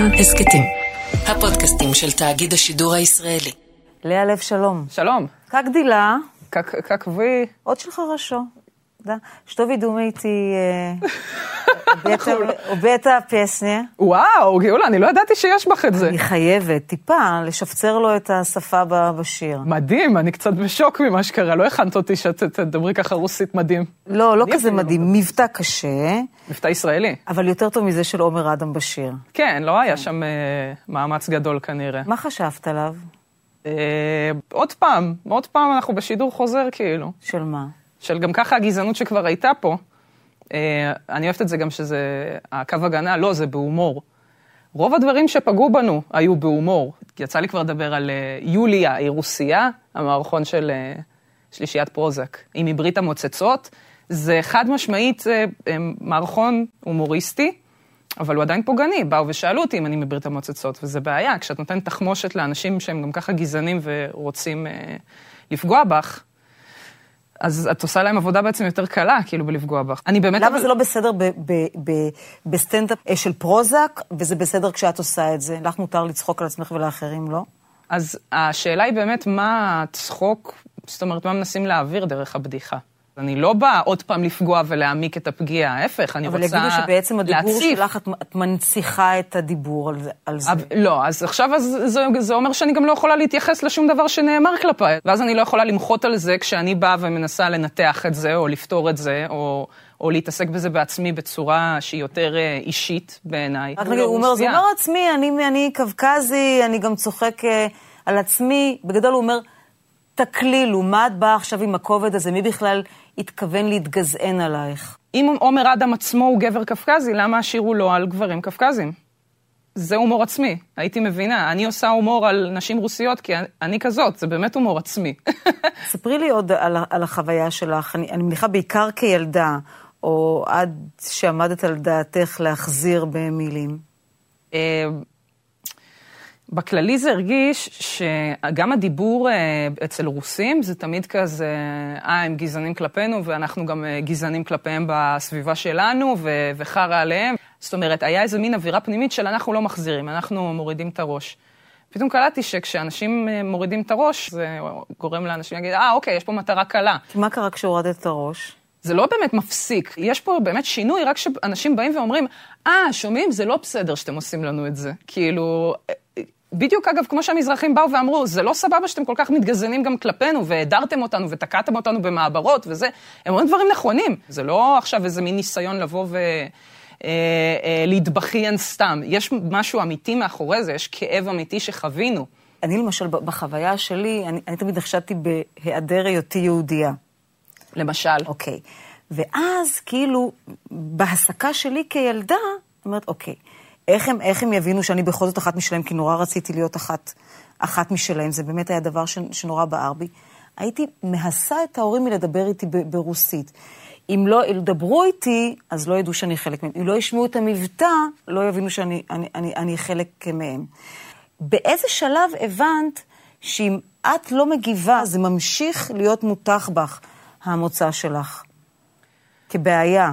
כאן הסכתים, הפודקאסטים של תאגיד השידור הישראלי. לאה לב שלום. שלום. כגדילה. דילה. קק, קק עוד שלך ראשו. Да. Что вы думаете э, об этом- об этой песне? וואו, גאולה, אני לא ידעתי שיש בך את זה. אני חייבת טיפה לשפצר לו את השפה ב- בשיר. מדהים, אני קצת בשוק ממה שקרה, לא הכנת אותי שאת תדברי ככה רוסית מדהים. לא, לא אני כזה אפילו לא מדהים, מבטא קשה, מבטא ישראלי. אבל יותר טוב מזה של עומר אדם בשיר. כן, לא היה שם אה, מאמץ גדול כנראה. מה חשבת עליו? אה, עוד פעם, עוד פעם אנחנו בשידור חוזר כאילו. של מה? של גם ככה הגזענות שכבר הייתה פה. אה, אני אוהבת את זה גם שזה, הקו הגנה, לא, זה בהומור. רוב הדברים שפגעו בנו היו בהומור. יצא לי כבר לדבר על אה, יוליה, היא רוסייה, המערכון של אה, שלישיית פרוזק. היא מברית המוצצות. זה חד משמעית אה, אה, מערכון הומוריסטי, אבל הוא עדיין פוגעני. באו ושאלו אותי אם אני מברית המוצצות, וזה בעיה, כשאת נותנת תחמושת לאנשים שהם גם ככה גזענים ורוצים אה, לפגוע בך, אז את עושה להם עבודה בעצם יותר קלה, כאילו, בלפגוע בך. אני באמת... למה אבל- זה לא בסדר ב- ב- ב- בסטנדאפ אה, של פרוזק, וזה בסדר כשאת עושה את זה? לך מותר לצחוק על עצמך ולאחרים לא? אז השאלה היא באמת מה הצחוק, זאת אומרת, מה מנסים להעביר דרך הבדיחה. אני לא באה עוד פעם לפגוע ולהעמיק את הפגיעה, ההפך, אני אבל רוצה יגידו שבעצם הדיבור להציף. שלך, את, את מנציחה את הדיבור על. על זה. אבל- לא, אז עכשיו אז זה, זה אומר שאני גם לא יכולה להתייחס לשום דבר שנאמר כלפיי. ואז אני לא יכולה למחות על זה כשאני באה ומנסה לנתח את זה, או לפתור את זה, או, או להתעסק בזה בעצמי בצורה שהיא יותר אה, אישית בעיניי. רק נגיד, הוא אומר, זה. לא עצמי, אני, אני קווקזי, אני גם צוחק אה, על עצמי. בגדול הוא אומר, תקלילו, מה את באה עכשיו עם הכובד הזה? מי בכלל התכוון להתגזען עלייך? אם עומר אדם עצמו הוא גבר קפקזי, למה השיר הוא לא על גברים קפקזים? זה הומור עצמי, הייתי מבינה. אני עושה הומור על נשים רוסיות כי אני כזאת, זה באמת הומור עצמי. ספרי לי עוד על, על החוויה שלך, אני, אני מניחה בעיקר כילדה, או עד שעמדת על דעתך להחזיר במילים. בכללי זה הרגיש שגם הדיבור אה, אצל רוסים זה תמיד כזה, אה, הם גזענים כלפינו ואנחנו גם אה, גזענים כלפיהם בסביבה שלנו ו- וחרא עליהם. זאת אומרת, היה איזה מין אווירה פנימית של אנחנו לא מחזירים, אנחנו מורידים את הראש. פתאום קלטתי שכשאנשים אה, מורידים את הראש, זה גורם לאנשים להגיד, אה, אוקיי, יש פה מטרה קלה. מה קרה כשהורדת את הראש? זה לא באמת מפסיק, יש פה באמת שינוי, רק שאנשים באים ואומרים, אה, שומעים, זה לא בסדר שאתם עושים לנו את זה. כאילו, בדיוק אגב, כמו שהמזרחים באו ואמרו, זה לא סבבה שאתם כל כך מתגזענים גם כלפינו, והדרתם אותנו ותקעתם אותנו במעברות וזה, הם אומרים דברים נכונים. זה לא עכשיו איזה מין ניסיון לבוא ו... אה, אה, להתבכיין סתם. יש משהו אמיתי מאחורי זה, יש כאב אמיתי שחווינו. אני למשל, בחוויה שלי, אני, אני תמיד נחשדתי בהיעדר היותי יהודייה. למשל, אוקיי. ואז, כאילו, בהסקה שלי כילדה, אומרת, אוקיי, איך הם, איך הם יבינו שאני בכל זאת אחת משלהם? כי נורא רציתי להיות אחת, אחת משלהם, זה באמת היה דבר ש, שנורא בער בי. הייתי מהסה את ההורים מלדבר איתי ב, ברוסית. אם לא ידברו איתי, אז לא ידעו שאני חלק מהם. אם לא ישמעו את המבטא, לא יבינו שאני אני, אני, אני חלק מהם. באיזה שלב הבנת שאם את לא מגיבה, זה ממשיך להיות מותח בך, המוצא שלך? כבעיה.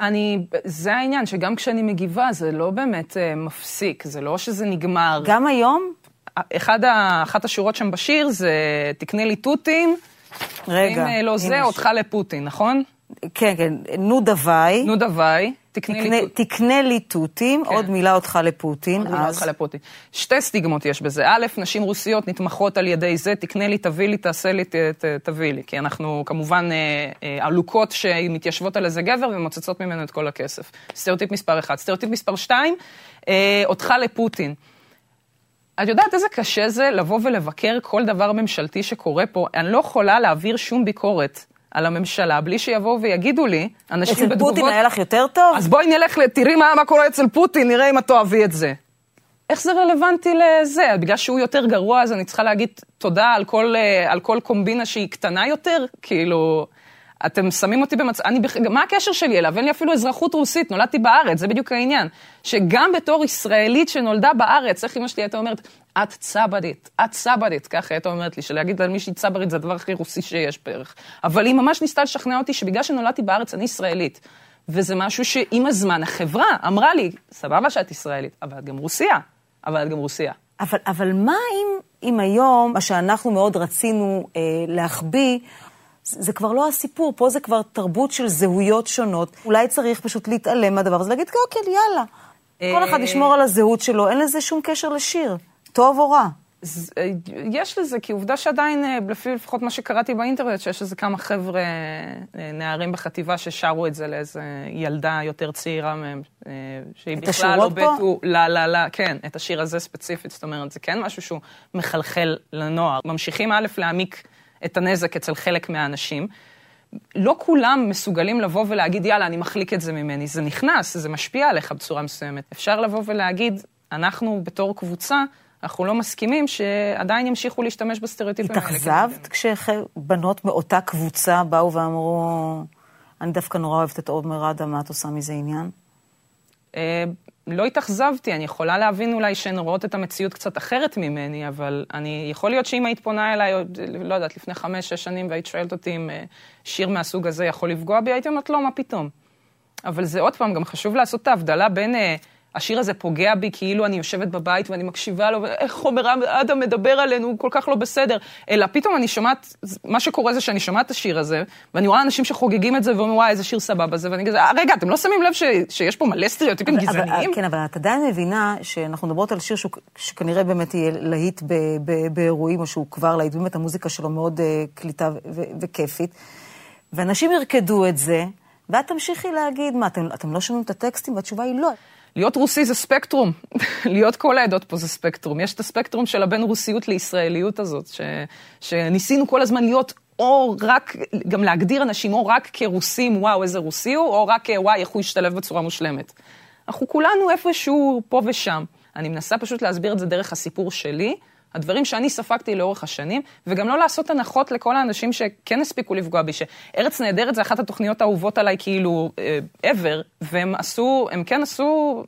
אני, זה העניין, שגם כשאני מגיבה זה לא באמת אה, מפסיק, זה לא שזה נגמר. גם היום? אחד ה, אחת השורות שם בשיר זה, תקנה לי תותים, רגע. אם אה, לא זה, הנה אותך לפוטין, נכון? ש- כן, כן, נו דווי. נו דווי, תקנה תקנה, לי תותים, כן. עוד מילה אותך לפוטין. עוד מילה אז אותך לפוטין. שתי סטיגמות יש בזה. א', נשים רוסיות נתמכות על ידי זה, תקנה לי, תביא לי, תעשה לי, ת, ת, תביא לי. כי אנחנו כמובן אה, אה, עלוקות שמתיישבות על איזה גבר ומוצצות ממנו את כל הכסף. סטריאוטיפ מספר אחד. סטריאוטיפ מספר שתיים, אה, אותך לפוטין. את יודעת איזה קשה זה לבוא ולבקר כל דבר ממשלתי שקורה פה? אני לא יכולה להעביר שום ביקורת על הממשלה בלי שיבואו ויגידו לי, אנשים אצלי בתגובות... פוטין היה לך יותר טוב? אז בואי נלך, תראי מה, מה קורה אצל פוטין, נראה אם את תאהבי את זה. איך זה רלוונטי לזה? בגלל שהוא יותר גרוע, אז אני צריכה להגיד תודה על כל, אה, על כל קומבינה שהיא קטנה יותר? כאילו, אתם שמים אותי במצב... אני, מה הקשר שלי אליו? אין לי אפילו אזרחות רוסית, נולדתי בארץ, זה בדיוק העניין. שגם בתור ישראלית שנולדה בארץ, איך אמא שלי הייתה אומרת, את צברית, את צברית, ככה הייתה אומרת לי, שלהגיד על מישהי צברית זה הדבר הכי רוסי שיש בערך. אבל היא ממש ניסתה לשכנע אותי שבגלל שנולדתי בארץ, אני ישראלית. וזה משהו שעם הזמן החברה אמרה לי, סבבה שאת ישראלית, אבל את גם רוסיה, אבל את גם רוסיה. אבל, אבל מה אם, אם היום, מה שאנחנו מאוד רצינו אה, להחביא, זה, זה כבר לא הסיפור, פה זה כבר תרבות של זהויות שונות. אולי צריך פשוט להתעלם מהדבר הזה, להגיד, אוקיי, יאללה. כל אחד אה, ישמור על הזהות שלו, אין לזה שום קשר לשיר, טוב או רע. אה, יש לזה, כי עובדה שעדיין, אה, לפי לפחות מה שקראתי באינטרנט, שיש איזה כמה חבר'ה, אה, נערים בחטיבה ששרו את זה לאיזה ילדה יותר צעירה מהם, שהיא בכלל לא? בטו, לא, לא, לא, כן, את השיר הזה ספציפית, זאת אומרת, זה כן משהו שהוא מחלחל לנוער. ממשיכים א' להעמיק את הנזק אצל חלק מהאנשים. לא כולם מסוגלים לבוא ולהגיד, יאללה, אני מחליק את זה ממני. זה נכנס, זה משפיע עליך בצורה מסוימת. אפשר לבוא ולהגיד, אנחנו בתור קבוצה, אנחנו לא מסכימים שעדיין ימשיכו להשתמש בסטריאוטיפים האלה. התאכזבת כשבנות מאותה קבוצה באו ואמרו, אני דווקא נורא אוהבת את עומר אדם, מה את עושה מזה עניין? אה, לא התאכזבתי, אני יכולה להבין אולי שהן רואות את המציאות קצת אחרת ממני, אבל אני, יכול להיות שאם היית פונה אליי, עוד, לא יודעת, לפני חמש, שש שנים, והיית שואלת אותי אם אה, שיר מהסוג הזה יכול לפגוע בי, הייתי אומרת, לא, מה פתאום. אבל זה עוד פעם, גם חשוב לעשות את ההבדלה בין אה, השיר הזה פוגע בי כאילו אני יושבת בבית ואני מקשיבה לו, ואיך עומר אדם מדבר עלינו, הוא כל כך לא בסדר. אלא פתאום אני שומעת, מה שקורה זה שאני שומעת את השיר הזה, ואני רואה אנשים שחוגגים את זה ואומרים, וואי, איזה שיר סבבה זה, ואני כזה, "אה, רגע, אתם לא שמים לב ש, שיש פה מלא סטריאוטיפים אבל- גזעניים? כן, אבל את עדיין מבינה שאנחנו מדברות על שיר שהוא, שכנראה באמת יהיה להיט ב, ב, באירועים, או שהוא כבר להיט, באמת המוזיקה שלו מאוד uh, קליטה ו- וכיפית, ואנשים ירקדו את זה, ואת תמשיכי להגיד, מה, אתם, אתם לא שומעים את הטקסטים? והתשובה היא לא. להיות רוסי זה ספקטרום, להיות כל העדות פה זה ספקטרום. יש את הספקטרום של הבין רוסיות לישראליות הזאת, ש, שניסינו כל הזמן להיות או רק, גם להגדיר אנשים או רק כרוסים, וואו, איזה רוסי הוא, או רק וואי, איך הוא ישתלב בצורה מושלמת. אנחנו כולנו איפשהו פה ושם. אני מנסה פשוט להסביר את זה דרך הסיפור שלי, הדברים שאני ספגתי לאורך השנים, וגם לא לעשות הנחות לכל האנשים שכן הספיקו לפגוע בי, שארץ נהדרת זה אחת התוכניות האהובות עליי כאילו uh, ever, והם עשו, הם כן עשו,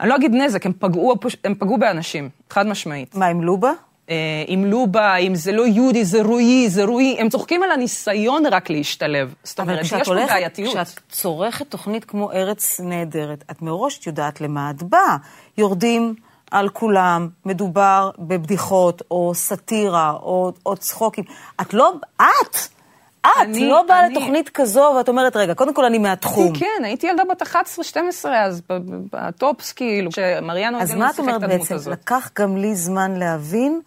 אני לא אגיד נזק, הם פגעו, הם פגעו באנשים, חד משמעית. מה, עם לובה? אה, עם לובה, אם זה לא יהודי, זה רועי, זה רועי, הם צוחקים על הניסיון רק להשתלב. זאת אומרת, יש פה בעייתיות. כשאת צורכת תוכנית כמו ארץ נהדרת, את מראש יודעת למה את באה. יורדים על כולם, מדובר בבדיחות, או סאטירה, או, או צחוקים. את לא, את! את אני- לא באה אני- לתוכנית כזו, ואת אומרת, רגע, קודם כל אני מהתחום. כן, הייתי ילדה בת 11-12 אז, בטופס, כאילו, שמריאנו אז מה את אומרת בעצם? הזאת. לקח גם לי זמן להבין,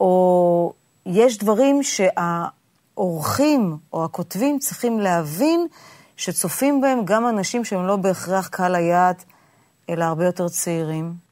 או יש דברים שהאורחים או הכותבים צריכים להבין שצופים בהם גם אנשים שהם לא בהכרח קהל היעד, אלא הרבה יותר צעירים.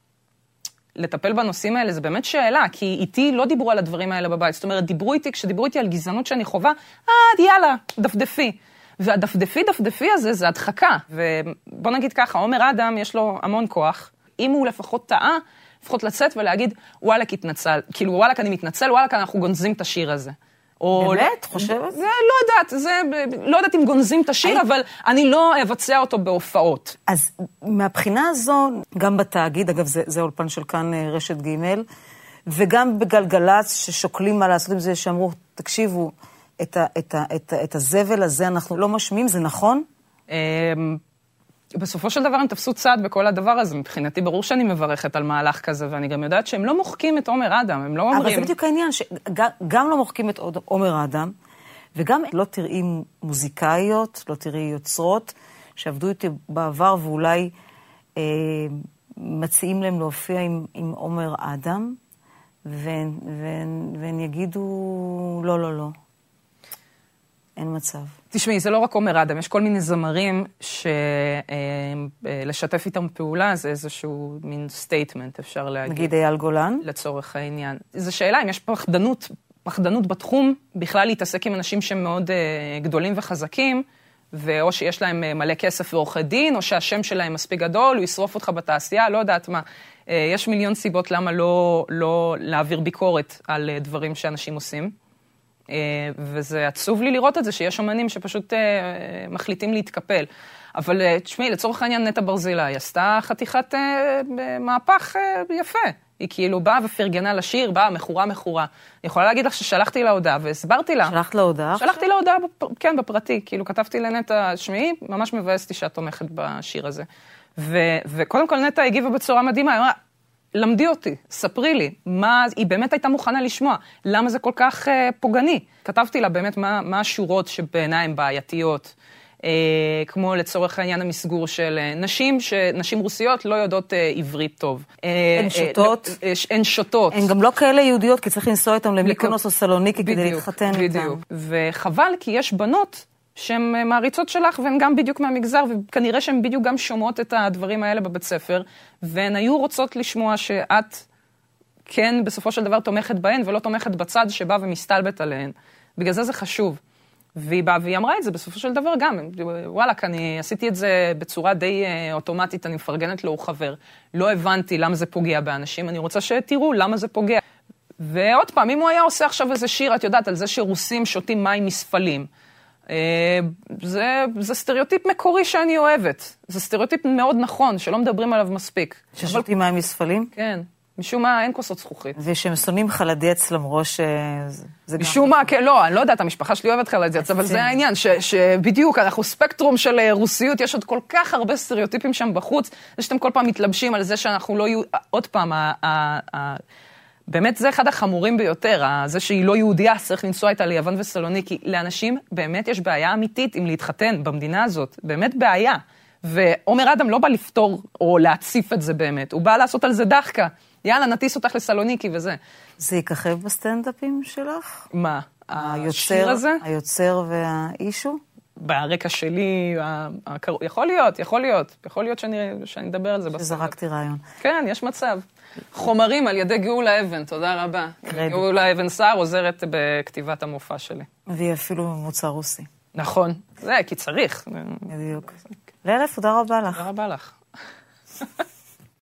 לטפל בנושאים האלה זה באמת שאלה, כי איתי לא דיברו על הדברים האלה בבית. זאת אומרת, דיברו איתי, כשדיברו איתי על גזענות שאני חווה, אה, יאללה, דפדפי. והדפדפי דפדפי הזה זה הדחקה. ובוא נגיד ככה, עומר אדם יש לו המון כוח. אם הוא לפחות טעה, לפחות לצאת ולהגיד, וואלכ, התנצל. כאילו, וואלכ, אני מתנצל, וואלכ, אנחנו גונזים את השיר הזה. או באמת? חושבת? זה, לא יודעת, זה, לא יודעת אם גונזים את השיר, אני- אבל אני לא אבצע אותו בהופעות. אז מהבחינה הזו, גם בתאגיד, אגב, זה, זה אולפן של כאן אה, רשת ג', וגם בגלגלצ, ששוקלים מה לעשות עם זה, שאמרו, תקשיבו, את, ה, את, ה, את, ה, את הזבל הזה אנחנו לא משמיעים, זה נכון? בסופו של דבר הם תפסו צעד בכל הדבר הזה. מבחינתי, ברור שאני מברכת על מהלך כזה, ואני גם יודעת שהם לא מוחקים את עומר אדם, הם לא אומרים... אבל זה בדיוק העניין, שגם לא מוחקים את עומר אדם, וגם לא תראי מוזיקאיות, לא תראי יוצרות, שעבדו איתי בעבר ואולי אה, מציעים להם להופיע עם, עם עומר אדם, והן, והן, והן יגידו, לא, לא, לא, אין מצב. תשמעי, זה לא רק עומר אדם, יש כל מיני זמרים שלשתף איתם פעולה זה איזשהו מין statement, אפשר להגיד. נגיד אייל גולן, לצורך העניין. זו שאלה אם יש פחדנות, פחדנות בתחום, בכלל להתעסק עם אנשים שהם מאוד אה, גדולים וחזקים, ואו שיש להם uh, מלא כסף ועורכי דין, או שהשם שלהם מספיק גדול, הוא ישרוף אותך בתעשייה, לא יודעת מה. Uh, יש מיליון סיבות למה לא, לא להעביר ביקורת על uh, דברים שאנשים עושים. Uh, וזה עצוב לי לראות את זה, שיש אמנים שפשוט uh, מחליטים להתקפל. אבל uh, תשמעי, לצורך העניין נטע ברזילי עשתה חתיכת מהפך יפה. היא כאילו באה ופרגנה לשיר, באה מכורה מכורה. אני יכולה להגיד לך ששלחתי לה הודעה והסברתי לה. שלחת לה הודעה? שלחתי לה הודעה, בפ... כן, בפרטי. כאילו, כתבתי לנטע, שמעי, ממש מבאס אותי שאת תומכת בשיר הזה. ו... וקודם כל נטע הגיבה בצורה מדהימה, היא אמרה, למדי אותי, ספרי לי, מה, היא באמת הייתה מוכנה לשמוע, למה זה כל כך uh, פוגעני. כתבתי לה באמת מה, מה השורות שבעיניי הן בעייתיות. Uh, כמו לצורך העניין המסגור של uh, נשים, שנשים רוסיות לא יודעות uh, עברית טוב. הן שותות. הן שותות. הן גם לא כאלה יהודיות, כי צריך לנסוע איתן למיקונוס או סלוניקי כדי להתחתן איתן. בדיוק, וחבל, כי יש בנות שהן מעריצות שלך והן גם בדיוק מהמגזר, וכנראה שהן בדיוק גם שומעות את הדברים האלה בבית ספר, והן היו רוצות לשמוע שאת כן בסופו של דבר תומכת בהן, ולא תומכת בצד שבא ומסתלבט עליהן. בגלל זה זה חשוב. והיא באה והיא אמרה את זה בסופו של דבר גם, וואלכ, אני עשיתי את זה בצורה די uh, אוטומטית, אני מפרגנת לו, הוא חבר. לא הבנתי למה זה פוגע באנשים, אני רוצה שתראו למה זה פוגע. ועוד פעם, אם הוא היה עושה עכשיו איזה שיר, את יודעת, על זה שרוסים שותים מים מספלים. אה, זה, זה סטריאוטיפ מקורי שאני אוהבת. זה סטריאוטיפ מאוד נכון, שלא מדברים עליו מספיק. ששותים מים מספלים? כן. משום מה, אין כוסות זכוכית. ושהם שונאים холодец ראש, אה, זה גם... משום מה, כן, לא, אני לא יודעת, המשפחה שלי אוהבת холодец, אבל זה העניין, ש, שבדיוק, אנחנו ספקטרום של אה, רוסיות, יש עוד כל כך הרבה סטריאוטיפים שם בחוץ, זה שאתם כל פעם מתלבשים על זה שאנחנו לא יהודיות... עוד פעם, באמת זה אחד החמורים ביותר, זה שהיא לא יהודייה, צריך לנסוע איתה ליוון וסלוניקי. לאנשים באמת יש בעיה אמיתית עם להתחתן במדינה הזאת, באמת בעיה. ועומר אדם לא בא לפתור או להציף את זה באמת, הוא בא לעשות על זה דחקה. יאללה, נטיס אותך לסלוניקי וזה. זה יככב בסטנדאפים שלך? מה? השיר הזה? היוצר וה issue? ברקע שלי, יכול להיות, יכול להיות, יכול להיות שאני, שאני אדבר על זה בסטנדאפ. שזרקתי רעיון. כן, יש מצב. חומרים על ידי גאולה אבן, תודה רבה. גאולה אבן סער עוזרת בכתיבת המופע שלי. והיא אפילו ממוצא רוסי. נכון, זה כי צריך. בדיוק. לאלף, תודה רבה לך. תודה רבה לך.